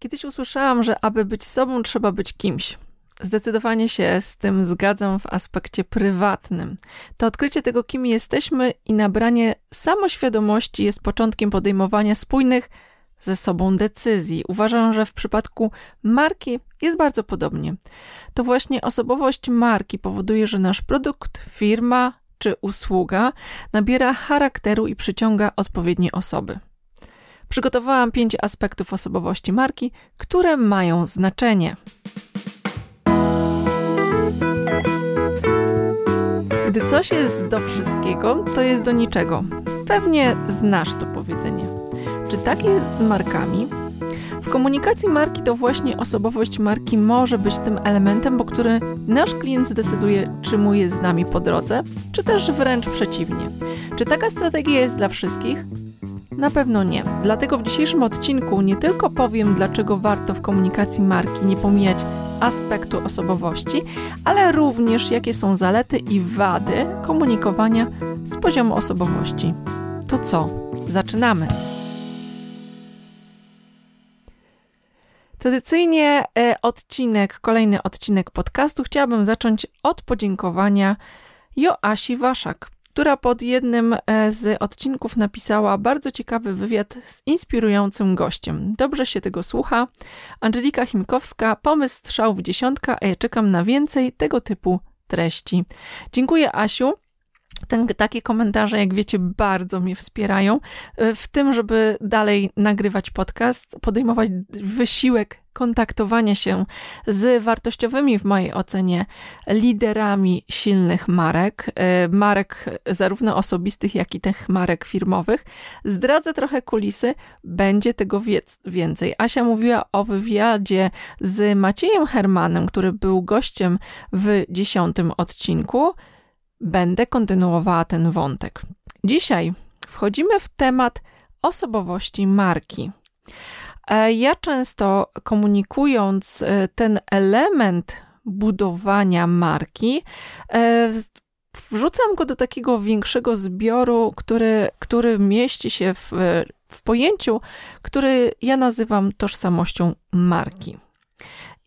Kiedyś usłyszałam, że aby być sobą, trzeba być kimś. Zdecydowanie się z tym zgadzam w aspekcie prywatnym. To odkrycie tego, kim jesteśmy i nabranie samoświadomości jest początkiem podejmowania spójnych ze sobą decyzji. Uważam, że w przypadku marki jest bardzo podobnie. To właśnie osobowość marki powoduje, że nasz produkt, firma czy usługa nabiera charakteru i przyciąga odpowiednie osoby. Przygotowałam pięć aspektów osobowości marki, które mają znaczenie. Gdy coś jest do wszystkiego, to jest do niczego. Pewnie znasz to powiedzenie. Czy tak jest z markami? W komunikacji marki to właśnie osobowość marki może być tym elementem, bo który nasz klient zdecyduje, czy mu jest z nami po drodze, czy też wręcz przeciwnie. Czy taka strategia jest dla wszystkich? Na pewno nie. Dlatego w dzisiejszym odcinku nie tylko powiem, dlaczego warto w komunikacji marki nie pomijać aspektu osobowości, ale również jakie są zalety i wady komunikowania z poziomu osobowości. To co? Zaczynamy! Tradycyjnie e, odcinek, kolejny odcinek podcastu chciałabym zacząć od podziękowania Joasi Waszak, która pod jednym e, z odcinków napisała bardzo ciekawy wywiad z inspirującym gościem. Dobrze się tego słucha. Angelika Chimkowska, pomysł strzał w dziesiątka, a ja czekam na więcej tego typu treści. Dziękuję Asiu. Ten, takie komentarze, jak wiecie, bardzo mnie wspierają e, w tym, żeby dalej nagrywać podcast, podejmować wysiłek kontaktowania się z wartościowymi, w mojej ocenie, liderami silnych marek, e, marek zarówno osobistych, jak i tych marek firmowych. Zdradzę trochę kulisy, będzie tego więcej. Asia mówiła o wywiadzie z Maciejem Hermanem, który był gościem w dziesiątym odcinku będę kontynuowała ten wątek. Dzisiaj wchodzimy w temat osobowości marki. E, ja często komunikując e, ten element budowania marki, e, wrzucam go do takiego większego zbioru, który, który mieści się w, w pojęciu, który ja nazywam tożsamością marki.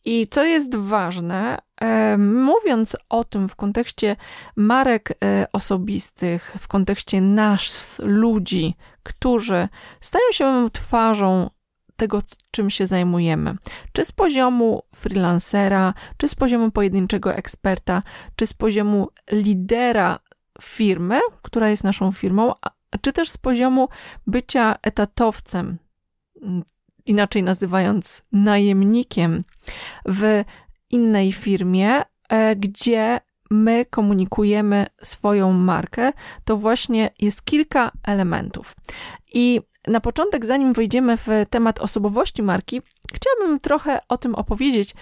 I co jest ważne, e, mówiąc o tym w kontekście marek e, osobistych, w kontekście nas, ludzi, którzy stają się twarzą tego, czym się zajmujemy. Czy z poziomu freelancera, czy z poziomu pojedynczego eksperta, czy z poziomu lidera firmy, która jest naszą firmą, czy też z poziomu bycia etatowcem, inaczej nazywając najemnikiem w innej firmie, e, gdzie my komunikujemy swoją markę, to właśnie jest kilka elementów. I na początek, zanim wejdziemy w temat osobowości marki, chciałabym trochę o tym opowiedzieć,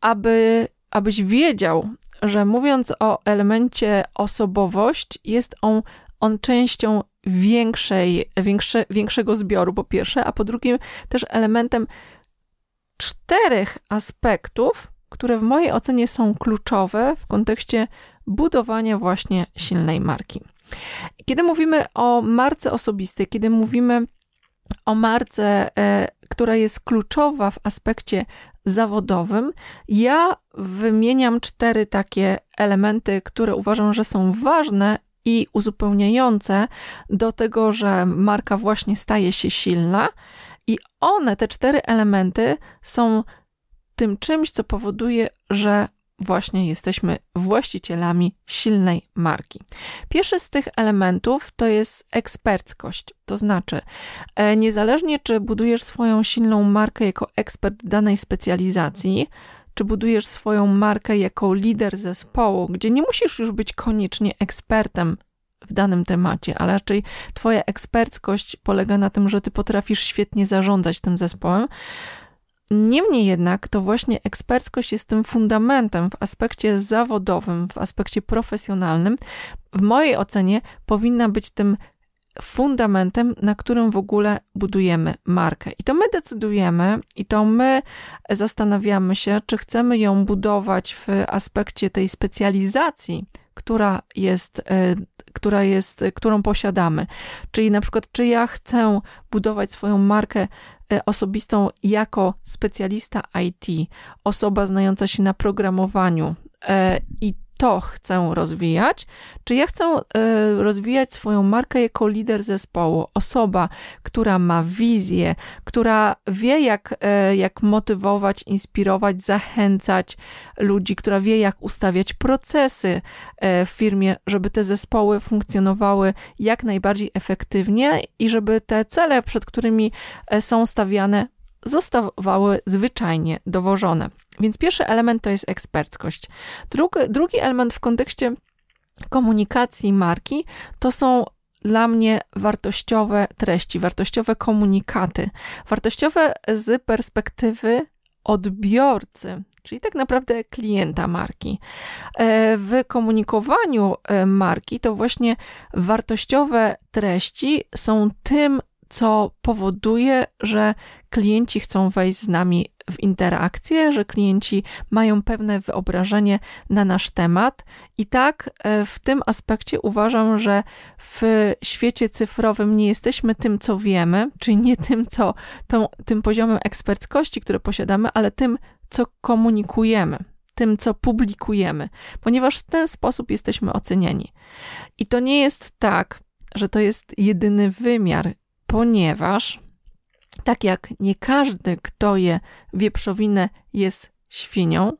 aby, abyś wiedział, że mówiąc o elemencie osobowość, jest on, on częścią większej, większe, większego zbioru, po pierwsze, a po drugie też elementem czterech aspektów, które w mojej ocenie są kluczowe w kontekście budowania właśnie silnej marki. Kiedy mówimy o marce osobistej, kiedy mówimy o marce, e, która jest kluczowa w aspekcie zawodowym, ja wymieniam cztery takie elementy, które uważam, że są ważne i uzupełniające do tego, że marka właśnie staje się silna. I one, te cztery elementy, są tym czymś, co powoduje, że właśnie jesteśmy właścicielami silnej marki. Pierwszy z tych elementów to jest eksperckość, to znaczy, e, niezależnie czy budujesz swoją silną markę jako ekspert danej specjalizacji, czy budujesz swoją markę jako lider zespołu, gdzie nie musisz już być koniecznie ekspertem w danym temacie, ale raczej Twoja eksperckość polega na tym, że Ty potrafisz świetnie zarządzać tym zespołem. Niemniej jednak to właśnie eksperckość jest tym fundamentem w aspekcie zawodowym, w aspekcie profesjonalnym. W mojej ocenie powinna być tym fundamentem, na którym w ogóle budujemy markę. I to my decydujemy, i to my zastanawiamy się, czy chcemy ją budować w aspekcie tej specjalizacji, która jest, e, która jest, którą posiadamy. Czyli na przykład, czy ja chcę budować swoją markę e, osobistą jako specjalista IT, osoba znająca się na programowaniu e, i to chcę rozwijać, czy ja chcę y, rozwijać swoją markę jako lider zespołu, osoba, która ma wizję, która wie, jak, y, jak motywować, inspirować, zachęcać ludzi, która wie, jak ustawiać procesy y, w firmie, żeby te zespoły funkcjonowały jak najbardziej efektywnie i żeby te cele, przed którymi są stawiane, zostawały zwyczajnie dowożone. Więc pierwszy element to jest eksperckość. Drugi, drugi element w kontekście komunikacji marki to są dla mnie wartościowe treści, wartościowe komunikaty, wartościowe z perspektywy odbiorcy, czyli tak naprawdę klienta marki. E, w komunikowaniu e, marki to właśnie wartościowe treści są tym, co powoduje, że klienci chcą wejść z nami w interakcję, że klienci mają pewne wyobrażenie na nasz temat. I tak e, w tym aspekcie uważam, że w świecie cyfrowym nie jesteśmy tym, co wiemy, czyli nie tym, co tą, tym poziomem eksperckości, który posiadamy, ale tym, co komunikujemy tym, co publikujemy, ponieważ w ten sposób jesteśmy oceniani. I to nie jest tak, że to jest jedyny wymiar ponieważ tak jak nie każdy, kto je wieprzowinę, jest świnią,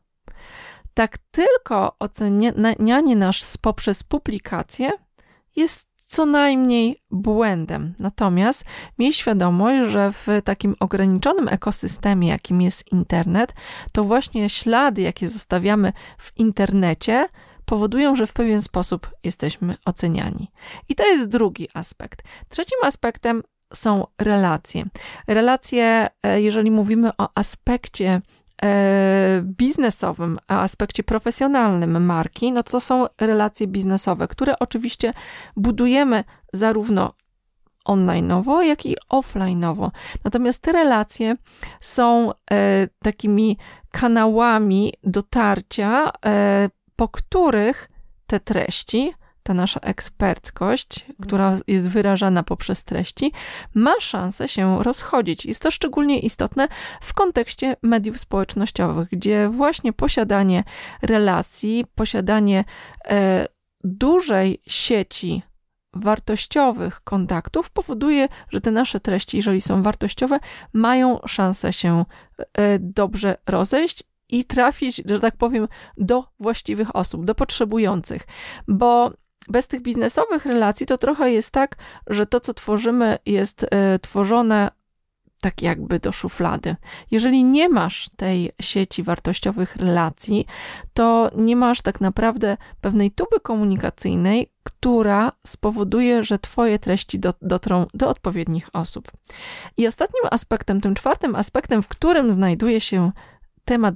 tak tylko ocenianie nasz poprzez publikację jest co najmniej błędem. Natomiast miej świadomość, że w takim ograniczonym ekosystemie, jakim jest internet, to właśnie ślady, jakie zostawiamy w internecie, powodują, że w pewien sposób jesteśmy oceniani. I to jest drugi aspekt. Trzecim aspektem są relacje. Relacje, e, jeżeli mówimy o aspekcie e, biznesowym, a aspekcie profesjonalnym marki, no to są relacje biznesowe, które oczywiście budujemy zarówno online'owo, jak i offline'owo. Natomiast te relacje są e, takimi kanałami dotarcia, po których te treści ta nasza eksperckość, która jest wyrażana poprzez treści, ma szansę się rozchodzić. Jest to szczególnie istotne w kontekście mediów społecznościowych, gdzie właśnie posiadanie relacji, posiadanie e, dużej sieci wartościowych kontaktów powoduje, że te nasze treści, jeżeli są wartościowe, mają szansę się e, dobrze rozejść i trafić, że tak powiem, do właściwych osób, do potrzebujących, bo bez tych biznesowych relacji to trochę jest tak, że to, co tworzymy, jest y, tworzone tak jakby do szuflady. Jeżeli nie masz tej sieci wartościowych relacji, to nie masz tak naprawdę pewnej tuby komunikacyjnej, która spowoduje, że Twoje treści do, dotrą do odpowiednich osób. I ostatnim aspektem, tym czwartym aspektem, w którym znajduje się temat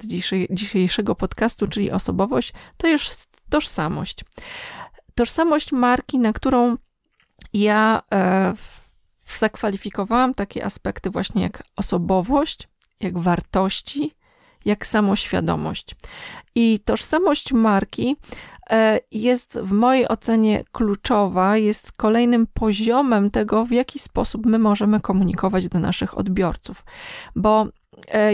dzisiejszego podcastu, czyli osobowość, to jest tożsamość tożsamość marki, na którą ja e, zakwalifikowałam takie aspekty właśnie jak osobowość, jak wartości, jak samoświadomość. I tożsamość marki e, jest w mojej ocenie kluczowa, jest kolejnym poziomem tego, w jaki sposób my możemy komunikować do naszych odbiorców. Bo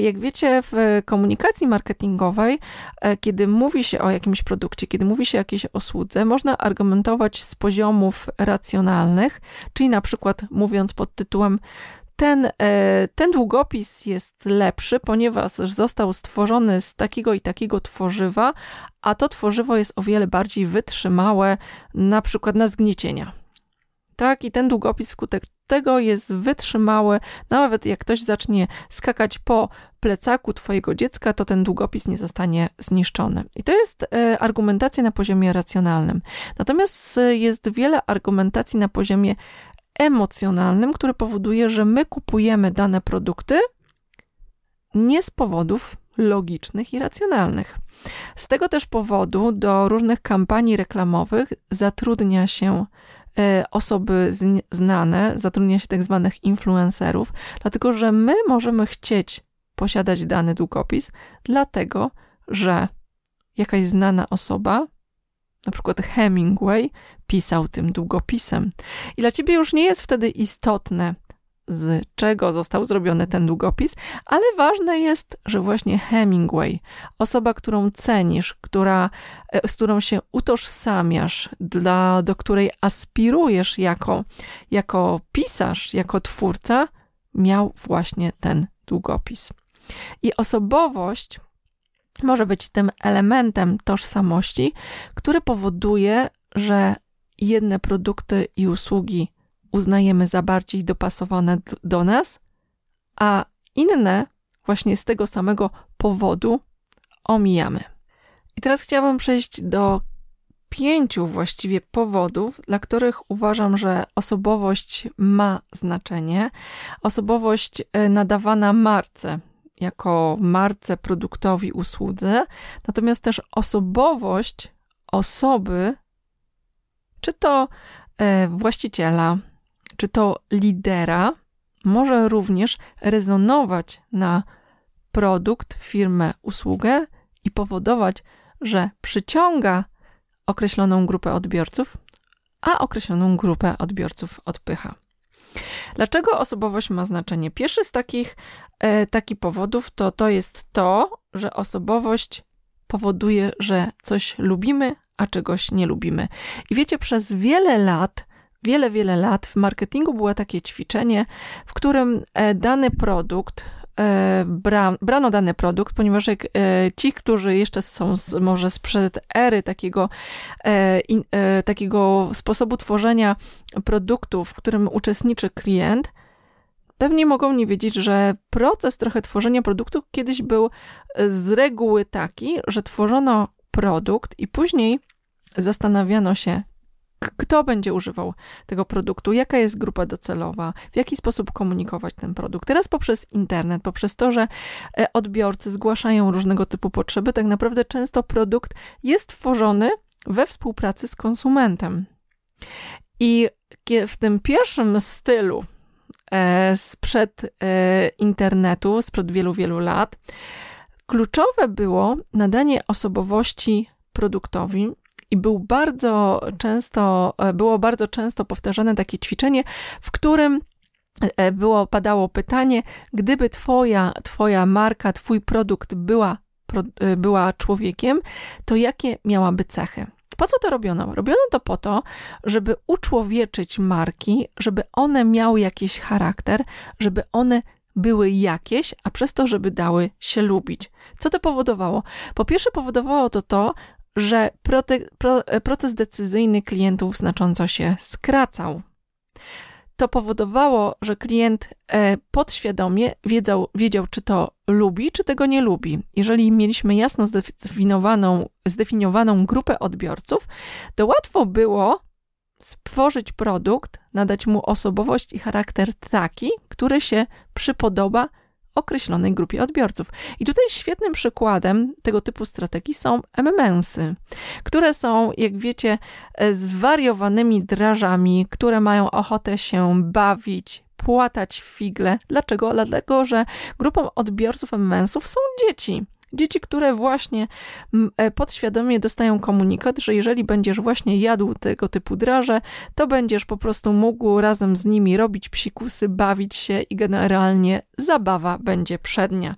jak wiecie, w komunikacji marketingowej, e, kiedy mówi się o jakimś produkcie, kiedy mówi się o jakiejś usłudze, można argumentować z poziomów racjonalnych, czyli na przykład mówiąc pod tytułem ten, e, ten długopis jest lepszy, ponieważ został stworzony z takiego i takiego tworzywa, a to tworzywo jest o wiele bardziej wytrzymałe, na przykład na zgniecienia tak? I ten długopis wskutek tego jest wytrzymały. Nawet jak ktoś zacznie skakać po plecaku twojego dziecka, to ten długopis nie zostanie zniszczony. I to jest e, argumentacja na poziomie racjonalnym. Natomiast e, jest wiele argumentacji na poziomie emocjonalnym, które powoduje, że my kupujemy dane produkty nie z powodów logicznych i racjonalnych. Z tego też powodu do różnych kampanii reklamowych zatrudnia się osoby znane, zatrudnia się tak zwanych influencerów, dlatego że my możemy chcieć posiadać dany długopis, dlatego że jakaś znana osoba, na przykład Hemingway, pisał tym długopisem. I dla ciebie już nie jest wtedy istotne, z czego został zrobiony ten długopis, ale ważne jest, że właśnie Hemingway, osoba, którą cenisz, która, e, z którą się utożsamiasz, dla, do której aspirujesz jako, jako pisarz, jako twórca, miał właśnie ten długopis. I osobowość może być tym elementem tożsamości, który powoduje, że jedne produkty i usługi uznajemy za bardziej dopasowane do nas, a inne właśnie z tego samego powodu omijamy. I teraz chciałabym przejść do pięciu właściwie powodów, dla których uważam, że osobowość ma znaczenie. Osobowość e, nadawana marce, jako marce, produktowi, usłudze, natomiast też osobowość osoby, czy to e, właściciela, czy to lidera, może również rezonować na produkt, firmę, usługę i powodować, że przyciąga określoną grupę odbiorców, a określoną grupę odbiorców odpycha. Dlaczego osobowość ma znaczenie? Pierwszy z takich, e, takich powodów to, to jest to, że osobowość powoduje, że coś lubimy, a czegoś nie lubimy. I wiecie, przez wiele lat, wiele, wiele lat w marketingu było takie ćwiczenie, w którym e, dany produkt, e, bra, brano dany produkt, ponieważ jak e, ci, którzy jeszcze są z, może sprzed ery takiego, in, takiego sposobu tworzenia produktu, w którym uczestniczy klient, pewnie mogą nie wiedzieć, że proces trochę tworzenia produktu kiedyś był z reguły taki, że tworzono produkt i później zastanawiano się, kto będzie używał tego produktu, jaka jest grupa docelowa, w jaki sposób komunikować ten produkt. Teraz poprzez internet, poprzez to, że e, odbiorcy zgłaszają różnego typu potrzeby, tak naprawdę często produkt jest tworzony we współpracy z konsumentem. I w tym pierwszym stylu e, sprzed e, internetu, sprzed wielu, wielu lat, kluczowe było nadanie osobowości produktowi, i był bardzo często, e, było bardzo często powtarzane takie ćwiczenie, w którym e, było, padało pytanie, gdyby twoja, twoja marka, twój produkt była, e, była człowiekiem, to jakie miałaby cechy? Po co to robiono? Robiono to po to, żeby uczłowieczyć marki, żeby one miały jakiś charakter, żeby one były jakieś, a przez to, żeby dały się lubić. Co to powodowało? Po pierwsze, powodowało to to, że proces decyzyjny klientów znacząco się skracał. To powodowało, że klient e, podświadomie wiedział, wiedział, czy to lubi, czy tego nie lubi. Jeżeli mieliśmy jasno zdefiniowaną, zdefiniowaną grupę odbiorców, to łatwo było stworzyć produkt, nadać mu osobowość i charakter taki, który się przypodoba określonej grupie odbiorców. I tutaj świetnym przykładem tego typu strategii są MMS-y, które są, jak wiecie, zwariowanymi drażami, które mają ochotę się bawić, płatać figle. Dlaczego? Dlatego, że grupą odbiorców MMS-ów są dzieci. Dzieci, które właśnie e, podświadomie dostają komunikat, że jeżeli będziesz właśnie jadł tego typu draże, to będziesz po prostu mógł razem z nimi robić psikusy, bawić się i generalnie zabawa będzie przednia.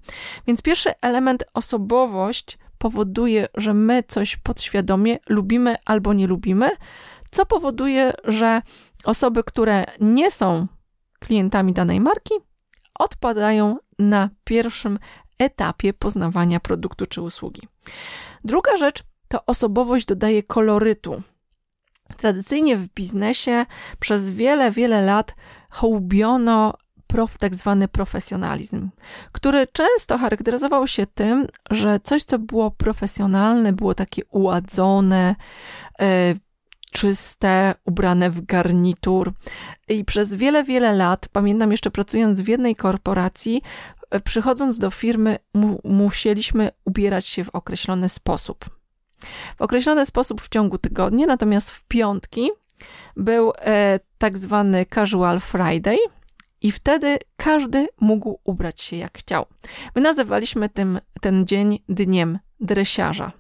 Więc pierwszy element, osobowość, powoduje, że my coś podświadomie lubimy albo nie lubimy, co powoduje, że osoby, które nie są klientami danej marki, odpadają na pierwszym etapie poznawania produktu czy usługi. Druga rzecz to osobowość dodaje kolorytu. Tradycyjnie w biznesie przez wiele, wiele lat hołbiono prof, tak zwany profesjonalizm, który często charakteryzował się tym, że coś, co było profesjonalne, było takie uładzone, e, czyste, ubrane w garnitur. I przez wiele, wiele lat, pamiętam jeszcze pracując w jednej korporacji, przychodząc do firmy, mu, musieliśmy ubierać się w określony sposób. W określony sposób w ciągu tygodnia, natomiast w piątki był e, tak zwany Casual Friday, i wtedy każdy mógł ubrać się jak chciał. My nazywaliśmy tym, ten dzień dniem dresiarza.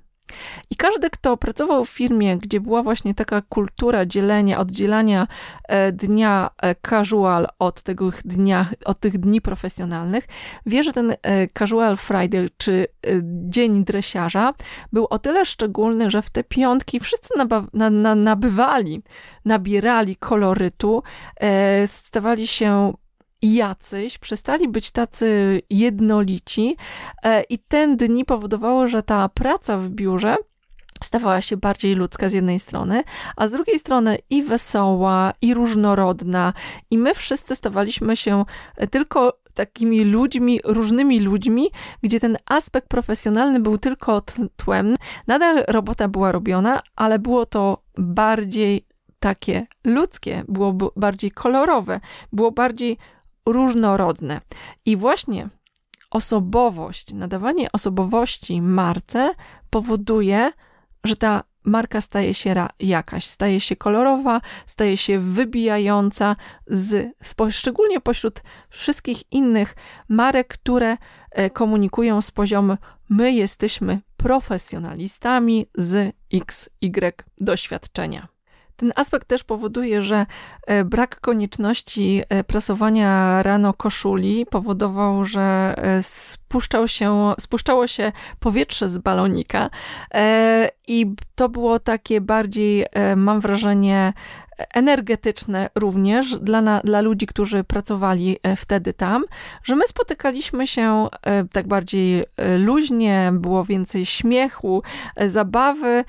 I każdy, kto pracował w firmie, gdzie była właśnie taka kultura dzielenia, oddzielania e, dnia e, casual od, tego dnia, od tych dni profesjonalnych, wie, że ten e, casual Friday, czy dzień dresiarza, był o tyle szczególny, że w te piątki wszyscy na, na, nabywali, nabierali kolorytu, stawali się jacyś, przestali być tacy jednolici e, i ten dni powodowało, że ta praca w biurze stawała się bardziej ludzka z jednej strony, a z drugiej strony i wesoła, i różnorodna, i my wszyscy stawaliśmy się tylko takimi ludźmi, różnymi ludźmi, gdzie ten aspekt profesjonalny był tylko tłem. Nadal robota była robiona, ale było to bardziej takie ludzkie, było bardziej kolorowe, było bardziej różnorodne. I właśnie osobowość, nadawanie osobowości marce powoduje, że ta marka staje się jakaś, staje się kolorowa, staje się wybijająca z, szczególnie pośród wszystkich innych marek, które e, komunikują z poziomu my jesteśmy profesjonalistami z XY doświadczenia. Ten aspekt też powoduje, że e, brak konieczności e, prasowania rano koszuli powodował, że e, spuszczał się, spuszczało się powietrze z balonika. I to było takie bardziej, mam wrażenie, energetyczne również dla, dla ludzi, którzy pracowali wtedy tam, że my spotykaliśmy się tak bardziej luźnie, było więcej śmiechu, zabawy,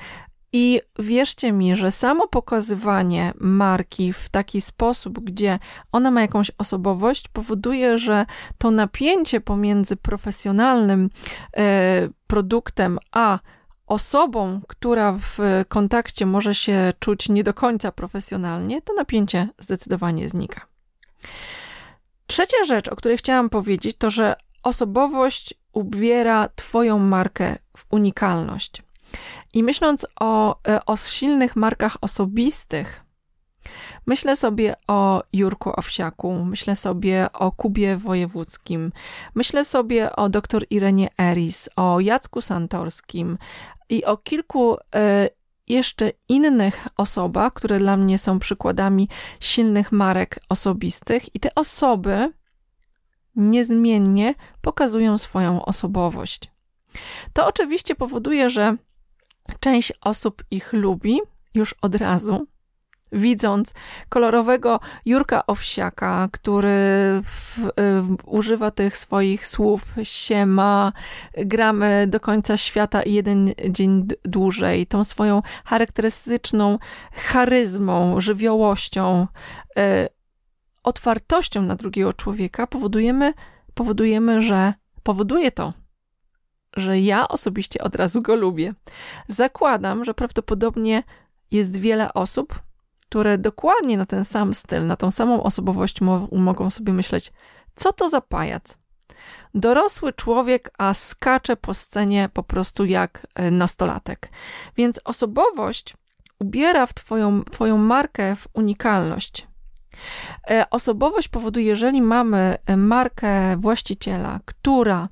i wierzcie mi, że samo pokazywanie marki w taki sposób, gdzie ona ma jakąś osobowość, powoduje, że to napięcie pomiędzy profesjonalnym e, produktem a osobą, która w kontakcie może się czuć nie do końca profesjonalnie, to napięcie zdecydowanie znika. Trzecia rzecz, o której chciałam powiedzieć, to że osobowość ubiera Twoją markę w unikalność. I myśląc o, e, o silnych markach osobistych, myślę sobie o Jurku Owsiaku, myślę sobie o Kubie Wojewódzkim, myślę sobie o dr Irenie Eris, o Jacku Santorskim i o kilku e, jeszcze innych osobach, które dla mnie są przykładami silnych marek osobistych, i te osoby niezmiennie pokazują swoją osobowość. To oczywiście powoduje, że Część osób ich lubi już od razu, widząc kolorowego Jurka Owsiaka, który w, w, używa tych swoich słów siema, gramy do końca świata i jeden dzień dłużej, tą swoją charakterystyczną charyzmą, żywiołością, y, otwartością na drugiego człowieka powodujemy, powodujemy, że powoduje to, że ja osobiście od razu go lubię. Zakładam, że prawdopodobnie jest wiele osób, które dokładnie na ten sam styl, na tą samą osobowość mo mogą sobie myśleć, co to za pajac. Dorosły człowiek, a skacze po scenie po prostu jak e, nastolatek. Więc osobowość ubiera w twoją, twoją markę w unikalność. E, osobowość powoduje, jeżeli mamy e, markę właściciela, która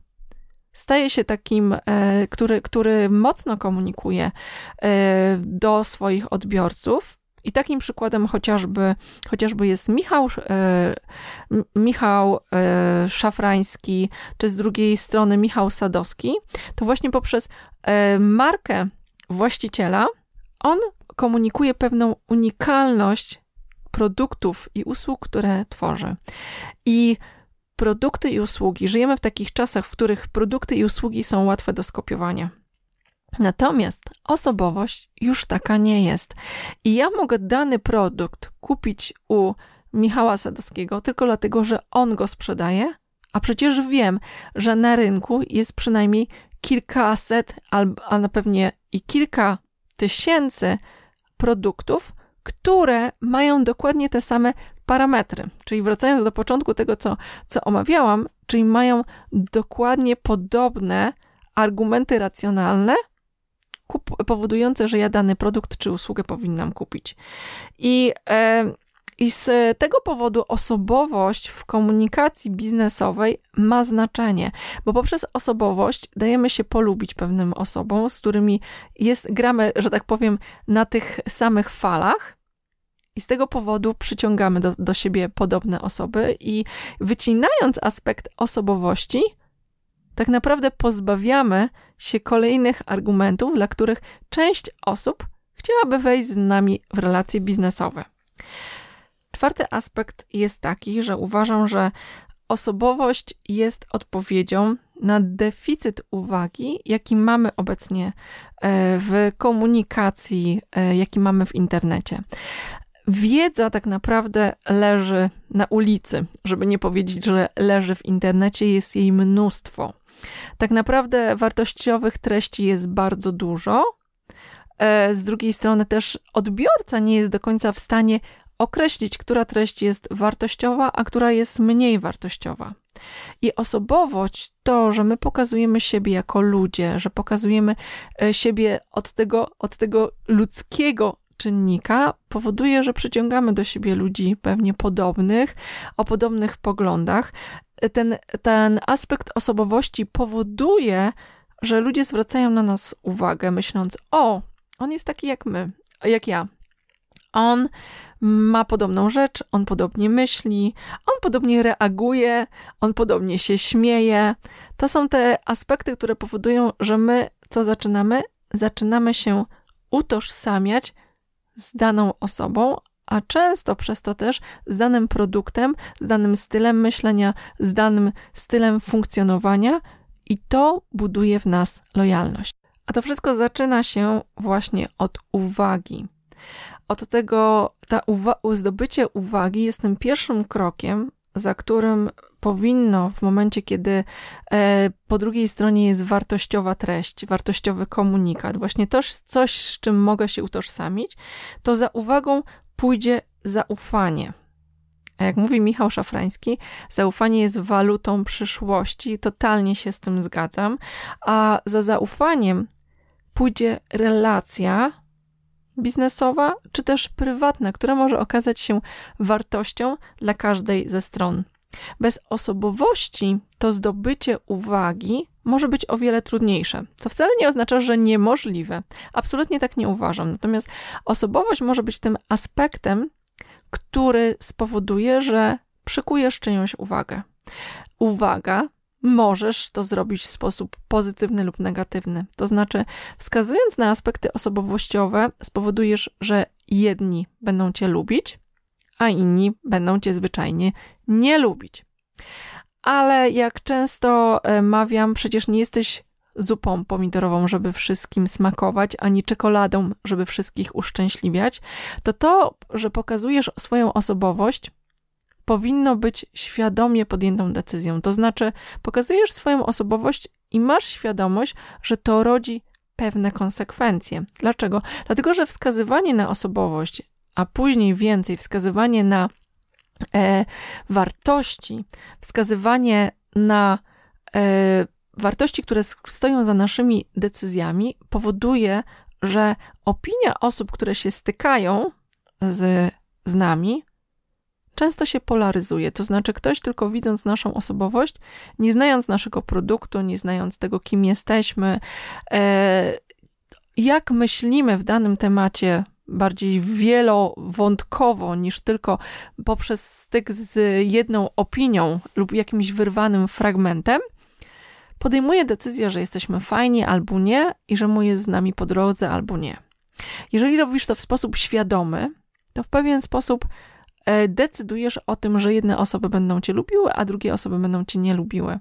staje się takim, e, który, który mocno komunikuje e, do swoich odbiorców. I takim przykładem chociażby, chociażby jest Michał, e, Michał Szafrański, czy z drugiej strony Michał Sadowski, to właśnie poprzez markę właściciela on komunikuje pewną unikalność produktów i usług, które tworzy. I produkty i usługi. Żyjemy w takich czasach, w których produkty i usługi są łatwe do skopiowania. Natomiast osobowość już taka nie jest. I ja mogę dany produkt kupić u Michała Sadowskiego tylko dlatego, że on go sprzedaje, a przecież wiem, że na rynku jest przynajmniej kilkaset, a na pewnie i kilka tysięcy produktów, które mają dokładnie te same parametry. Czyli wracając do początku tego, co, co omawiałam, czyli mają dokładnie podobne argumenty racjonalne, kup, powodujące, że ja dany produkt czy usługę powinnam kupić. I, e, I z tego powodu osobowość w komunikacji biznesowej ma znaczenie, bo poprzez osobowość dajemy się polubić pewnym osobom, z którymi jest, gramy, że tak powiem, na tych samych falach. I z tego powodu przyciągamy do, do siebie podobne osoby, i wycinając aspekt osobowości, tak naprawdę pozbawiamy się kolejnych argumentów, dla których część osób chciałaby wejść z nami w relacje biznesowe. Czwarty aspekt jest taki, że uważam, że osobowość jest odpowiedzią na deficyt uwagi, jaki mamy obecnie e, w komunikacji, e, jaki mamy w internecie. Wiedza tak naprawdę leży na ulicy, żeby nie powiedzieć, że leży w internecie, jest jej mnóstwo. Tak naprawdę wartościowych treści jest bardzo dużo. E, z drugiej strony też odbiorca nie jest do końca w stanie określić, która treść jest wartościowa, a która jest mniej wartościowa. I osobowość to, że my pokazujemy siebie jako ludzie, że pokazujemy e, siebie od tego, od tego ludzkiego czynnika, powoduje, że przyciągamy do siebie ludzi pewnie podobnych, o podobnych poglądach. Ten, ten aspekt osobowości powoduje, że ludzie zwracają na nas uwagę, myśląc: O, on jest taki jak my, jak ja. On ma podobną rzecz, on podobnie myśli, on podobnie reaguje, on podobnie się śmieje. To są te aspekty, które powodują, że my co zaczynamy? Zaczynamy się utożsamiać z daną osobą, a często przez to też z danym produktem, z danym stylem myślenia, z danym stylem funkcjonowania, i to buduje w nas lojalność. A to wszystko zaczyna się właśnie od uwagi od tego, ta uwa- zdobycie uwagi jest tym pierwszym krokiem, za którym powinno w momencie, kiedy e, po drugiej stronie jest wartościowa treść, wartościowy komunikat, właśnie to coś, z czym mogę się utożsamić, to za uwagą pójdzie zaufanie. A jak mówi Michał Szafrański, zaufanie jest walutą przyszłości. Totalnie się z tym zgadzam. A za zaufaniem pójdzie relacja, biznesowa, czy też prywatna, która może okazać się wartością dla każdej ze stron. Bez osobowości to zdobycie uwagi może być o wiele trudniejsze, co wcale nie oznacza, że niemożliwe. Absolutnie tak nie uważam. Natomiast osobowość może być tym aspektem, który spowoduje, że przykujesz czyjąś uwagę. Uwaga możesz to zrobić w sposób pozytywny lub negatywny. To znaczy, wskazując na aspekty osobowościowe, spowodujesz, że jedni będą cię lubić, a inni będą cię zwyczajnie nie lubić. Ale jak często e, mawiam, przecież nie jesteś zupą pomidorową, żeby wszystkim smakować, ani czekoladą, żeby wszystkich uszczęśliwiać, to to, że pokazujesz swoją osobowość, powinno być świadomie podjętą decyzją. To znaczy, pokazujesz swoją osobowość i masz świadomość, że to rodzi pewne konsekwencje. Dlaczego? Dlatego, że wskazywanie na osobowość, a później więcej wskazywanie na e, wartości, wskazywanie na e, wartości, które stoją za naszymi decyzjami, powoduje, że opinia osób, które się stykają z, z nami, często się polaryzuje. To znaczy, ktoś tylko widząc naszą osobowość, nie znając naszego produktu, nie znając tego, kim jesteśmy, e, jak myślimy w danym temacie, bardziej wielowątkowo niż tylko poprzez styk z jedną opinią lub jakimś wyrwanym fragmentem, podejmuje decyzję, że jesteśmy fajni albo nie i że mu jest z nami po drodze albo nie. Jeżeli robisz to w sposób świadomy, to w pewien sposób decydujesz o tym, że jedne osoby będą cię lubiły, a drugie osoby będą cię nie lubiły.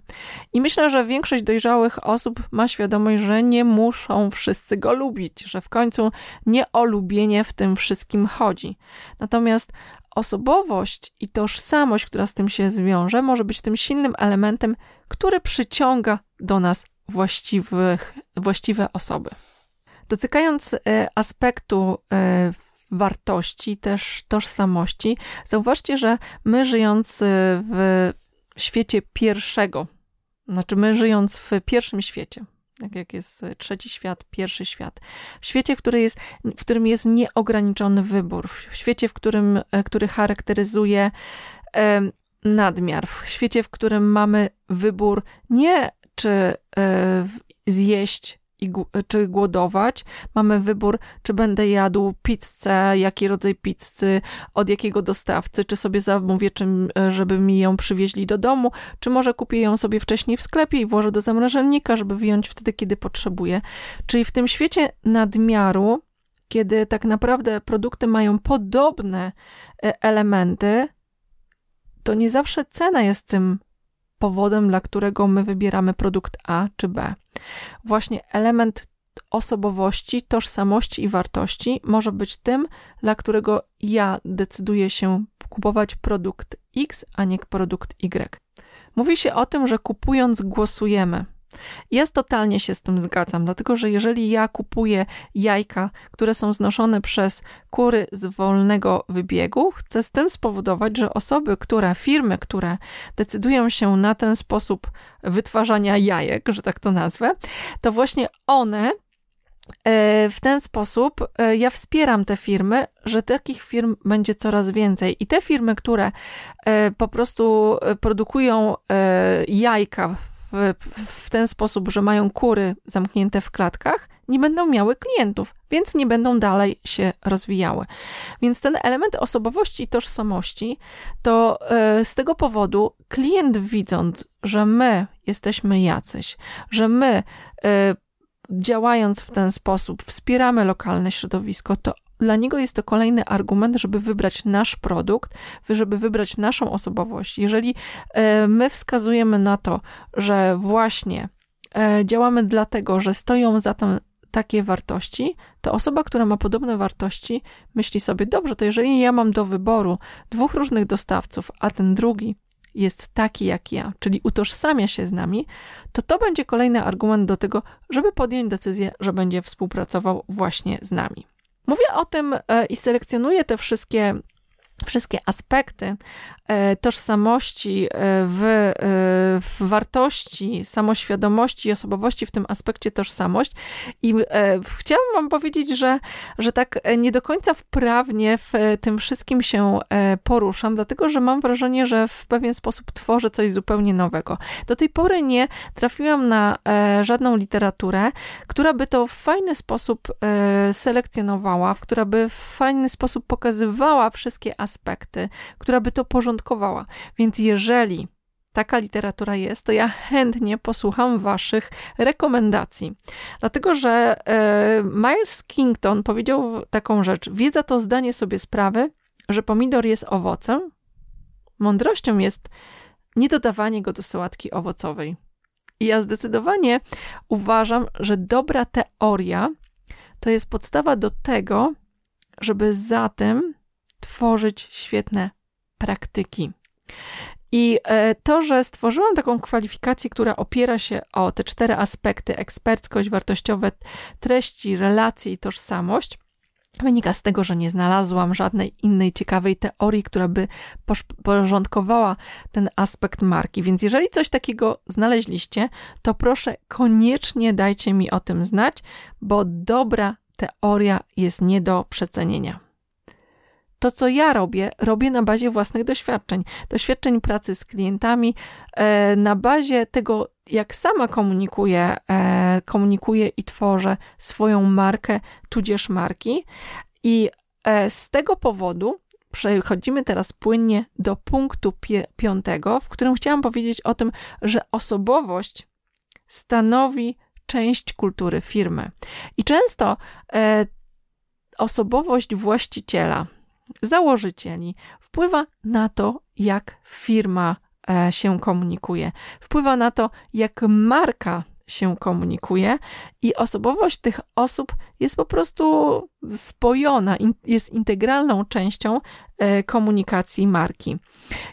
I myślę, że większość dojrzałych osób ma świadomość, że nie muszą wszyscy go lubić, że w końcu nie o lubienie w tym wszystkim chodzi. Natomiast osobowość i tożsamość, która z tym się zwiąże, może być tym silnym elementem, który przyciąga do nas właściwych, właściwe osoby. Dotykając e, aspektu e, wartości, też tożsamości. Zauważcie, że my żyjąc y, w świecie pierwszego, znaczy my żyjąc w pierwszym świecie, tak jak jest trzeci świat, pierwszy świat. W świecie, jest, w którym jest nieograniczony wybór, w świecie, w którym, e, który charakteryzuje nadmiar, w świecie, w którym mamy wybór nie czy zjeść i, czy głodować. Mamy wybór, czy będę jadł pizzę, jaki rodzaj pizzy, od jakiego dostawcy, czy sobie zamówię, czym, e, żeby mi ją przywieźli do domu, czy może kupię ją sobie wcześniej w sklepie i włożę do zamrażalnika, żeby wyjąć wtedy, kiedy potrzebuję. Czyli w tym świecie nadmiaru, kiedy tak naprawdę produkty mają podobne e, elementy, to nie zawsze cena jest tym powodem, dla którego my wybieramy produkt A czy B. Właśnie element osobowości, tożsamości i wartości może być tym, dla którego ja decyduję się kupować produkt X, a nie produkt Y. Mówi się o tym, że kupując głosujemy. Ja totalnie się z tym zgadzam, dlatego że jeżeli ja kupuję jajka, które są znoszone przez kury z wolnego wybiegu, chcę z tym spowodować, że osoby, które, firmy, które decydują się na ten sposób wytwarzania jajek, że tak to nazwę, to właśnie one e, w ten sposób e, ja wspieram te firmy, że takich firm będzie coraz więcej. I te firmy, które e, po prostu produkują jajka w, w ten sposób, że mają kury zamknięte w klatkach, nie będą miały klientów, więc nie będą dalej się rozwijały. Więc ten element osobowości i tożsamości, to e, z tego powodu klient widząc, że my jesteśmy jacyś, że my e, działając w ten sposób wspieramy lokalne środowisko, to dla niego jest to kolejny argument, żeby wybrać nasz produkt, żeby wybrać naszą osobowość. Jeżeli e, my wskazujemy na to, że właśnie e, działamy dlatego, że stoją za tym takie wartości, to osoba, która ma podobne wartości, myśli sobie, dobrze, to jeżeli ja mam do wyboru dwóch różnych dostawców, a ten drugi jest taki jak ja, czyli utożsamia się z nami, to to będzie kolejny argument do tego, żeby podjąć decyzję, że będzie współpracował właśnie z nami. Mówię o tym e, i selekcjonuję te wszystkie wszystkie aspekty e, tożsamości, e, w, e, w, wartości, samoświadomości i osobowości, w tym aspekcie tożsamość. I chciałam Wam powiedzieć, że, że tak nie do końca wprawnie w tym wszystkim się poruszam, dlatego że mam wrażenie, że w pewien sposób tworzę coś zupełnie nowego. Do tej pory nie trafiłam na żadną literaturę, która by to w fajny sposób selekcjonowała, która by w fajny sposób pokazywała wszystkie aspekty, aspekty, która by to porządkowała. Więc jeżeli taka literatura jest, to ja chętnie posłucham Waszych rekomendacji. Dlatego, że e, Miles Kington powiedział taką rzecz: Wiedza to zdanie sobie sprawy, że pomidor jest owocem. Mądrością jest nie dodawanie go do sałatki owocowej. I ja zdecydowanie uważam, że dobra teoria to jest podstawa do tego, żeby za tym tworzyć świetne praktyki. I e, to, że stworzyłam taką kwalifikację, która opiera się o te cztery aspekty: eksperckość, wartościowe treści, relacje i tożsamość, wynika z tego, że nie znalazłam żadnej innej ciekawej teorii, która by porządkowała ten aspekt marki. Więc jeżeli coś takiego znaleźliście, to proszę koniecznie dajcie mi o tym znać, bo dobra teoria jest nie do przecenienia to, co ja robię, robię na bazie własnych doświadczeń, doświadczeń pracy z klientami, e, na bazie tego, jak sama komunikuję, e, komunikuję i tworzę swoją markę, tudzież marki. I e, z tego powodu przechodzimy teraz płynnie do punktu piątego, w którym chciałam powiedzieć o tym, że osobowość stanowi część kultury firmy. I często osobowość właściciela, założycieli wpływa na to, jak firma e, się komunikuje, wpływa na to, jak marka się komunikuje i osobowość tych osób jest po prostu spojona, jest integralną częścią e, komunikacji marki.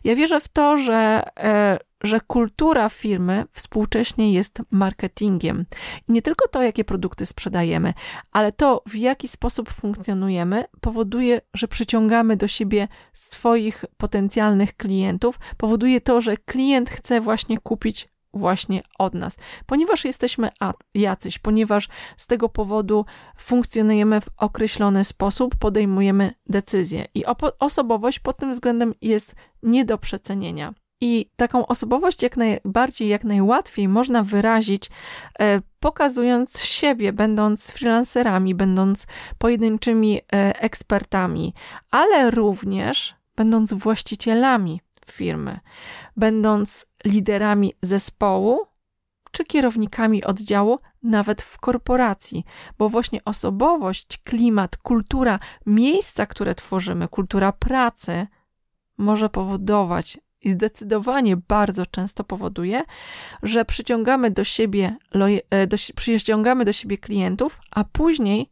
Ja wierzę w to, że e, że kultura firmy współcześnie jest marketingiem. I nie tylko to, jakie produkty sprzedajemy, ale to, w jaki sposób funkcjonujemy, powoduje, że przyciągamy do siebie swoich potencjalnych klientów, powoduje to, że klient chce właśnie kupić właśnie od nas, ponieważ jesteśmy jacyś, ponieważ z tego powodu funkcjonujemy w określony sposób, podejmujemy decyzje i osobowość pod tym względem jest nie do przecenienia. I taką osobowość jak najbardziej, jak najłatwiej można wyrazić, e, pokazując siebie, będąc freelancerami, będąc pojedynczymi e, ekspertami, ale również będąc właścicielami firmy, będąc liderami zespołu czy kierownikami oddziału, nawet w korporacji, bo właśnie osobowość, klimat, kultura miejsca, które tworzymy, kultura pracy może powodować i zdecydowanie bardzo często powoduje, że przyciągamy do siebie, e, do, przyciągamy do siebie klientów, a później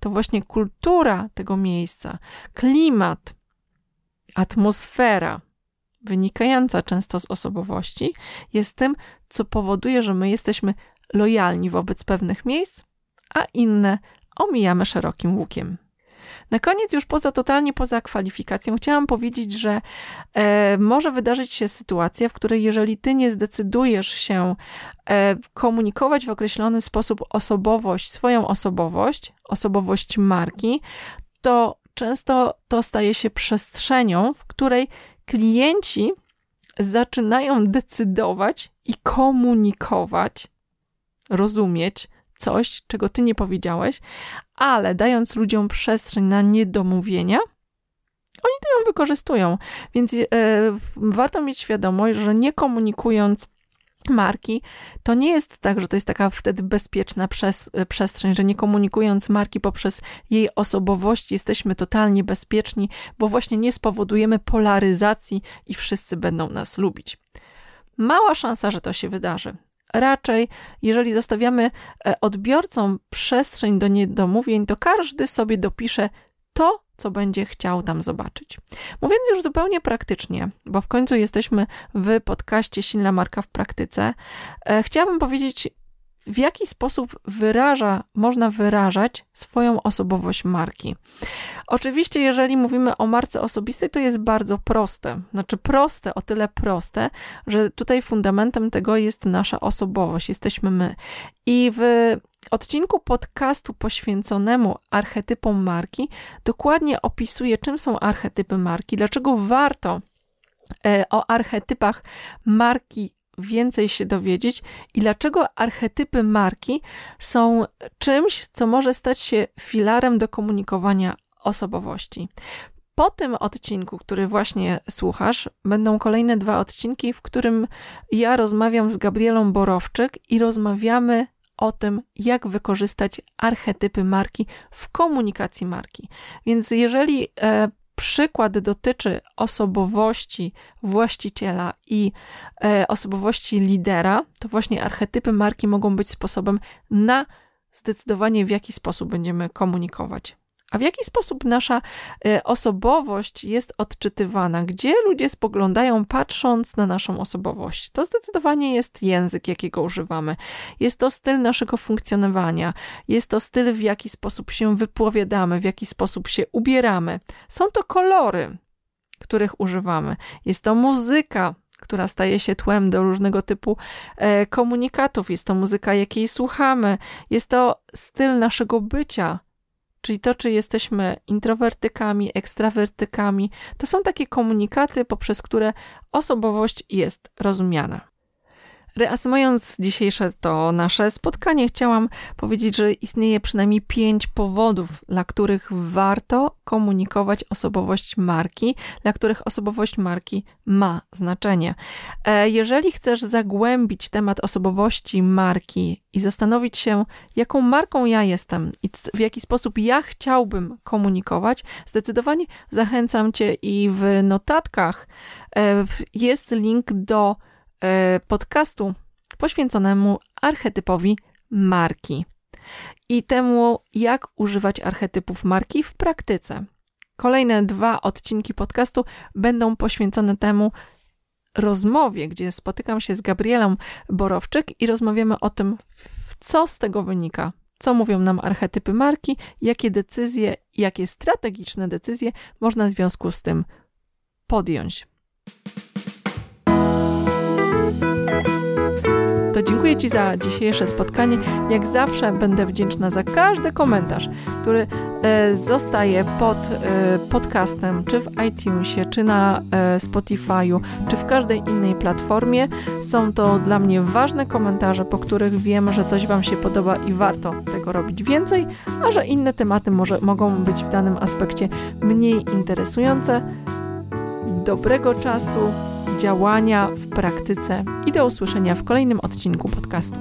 to właśnie kultura tego miejsca, klimat, atmosfera, wynikająca często z osobowości, jest tym, co powoduje, że my jesteśmy lojalni wobec pewnych miejsc, a inne omijamy szerokim łukiem. Na koniec, już poza totalnie poza kwalifikacją, chciałam powiedzieć, że e, może wydarzyć się sytuacja, w której jeżeli ty nie zdecydujesz się e, komunikować w określony sposób osobowość, swoją osobowość, osobowość marki, to często to staje się przestrzenią, w której klienci zaczynają decydować i komunikować, rozumieć coś, czego ty nie powiedziałeś, ale dając ludziom przestrzeń na niedomówienia, oni to ją wykorzystują. Więc e, warto mieć świadomość, że nie komunikując marki, to nie jest tak, że to jest taka wtedy bezpieczna przez, e, przestrzeń, że nie komunikując marki poprzez jej osobowość jesteśmy totalnie bezpieczni, bo właśnie nie spowodujemy polaryzacji i wszyscy będą nas lubić. Mała szansa, że to się wydarzy. Raczej, jeżeli zostawiamy e, odbiorcom przestrzeń do niedomówień, to każdy sobie dopisze to, co będzie chciał tam zobaczyć. Mówiąc już zupełnie praktycznie, bo w końcu jesteśmy w podcaście Silna Marka w Praktyce, e, chciałabym powiedzieć, w jaki sposób wyraża, można wyrażać swoją osobowość marki. Oczywiście, jeżeli mówimy o marce osobistej, to jest bardzo proste. Znaczy proste, o tyle proste, że tutaj fundamentem tego jest nasza osobowość, jesteśmy my. I w odcinku podcastu poświęconemu archetypom marki dokładnie opisuję, czym są archetypy marki, dlaczego warto e, o archetypach marki więcej się dowiedzieć i dlaczego archetypy marki są czymś, co może stać się filarem do komunikowania osobowości. Po tym odcinku, który właśnie słuchasz, będą kolejne dwa odcinki, w którym ja rozmawiam z Gabrielą Borowczyk i rozmawiamy o tym, jak wykorzystać archetypy marki w komunikacji marki. Więc jeżeli e, przykład dotyczy osobowości właściciela i e, osobowości lidera, to właśnie archetypy marki mogą być sposobem na zdecydowanie, w jaki sposób będziemy komunikować. A w jaki sposób nasza e, osobowość jest odczytywana? Gdzie ludzie spoglądają, patrząc na naszą osobowość? To zdecydowanie jest język, jakiego używamy. Jest to styl naszego funkcjonowania. Jest to styl, w jaki sposób się wypowiadamy, w jaki sposób się ubieramy. Są to kolory, których używamy. Jest to muzyka, która staje się tłem do różnego typu e, komunikatów. Jest to muzyka, jakiej słuchamy. Jest to styl naszego bycia Czyli to, czy jesteśmy introwertykami, ekstrawertykami, to są takie komunikaty, poprzez które osobowość jest rozumiana. Reasumując dzisiejsze to nasze spotkanie, chciałam powiedzieć, że istnieje przynajmniej pięć powodów, dla których warto komunikować osobowość marki, dla których osobowość marki ma znaczenie. E, jeżeli chcesz zagłębić temat osobowości marki i zastanowić się, jaką marką ja jestem i w jaki sposób ja chciałbym komunikować, zdecydowanie zachęcam Cię i w notatkach e, jest link do podcastu poświęconemu archetypowi marki i temu, jak używać archetypów marki w praktyce. Kolejne dwa odcinki podcastu będą poświęcone temu rozmowie, gdzie spotykam się z Gabrielą Borowczyk i rozmawiamy o tym, co z tego wynika, co mówią nam archetypy marki, jakie decyzje, jakie strategiczne decyzje można w związku z tym podjąć. To dziękuję Ci za dzisiejsze spotkanie. Jak zawsze będę wdzięczna za każdy komentarz, który e, zostaje pod e, podcastem, czy w iTunesie, czy na e, Spotify'u, czy w każdej innej platformie. Są to dla mnie ważne komentarze, po których wiem, że coś Wam się podoba i warto tego robić więcej, a że inne tematy może, mogą być w danym aspekcie mniej interesujące. Dobrego czasu, działania w praktyce i do usłyszenia w kolejnym odcinku podcastu.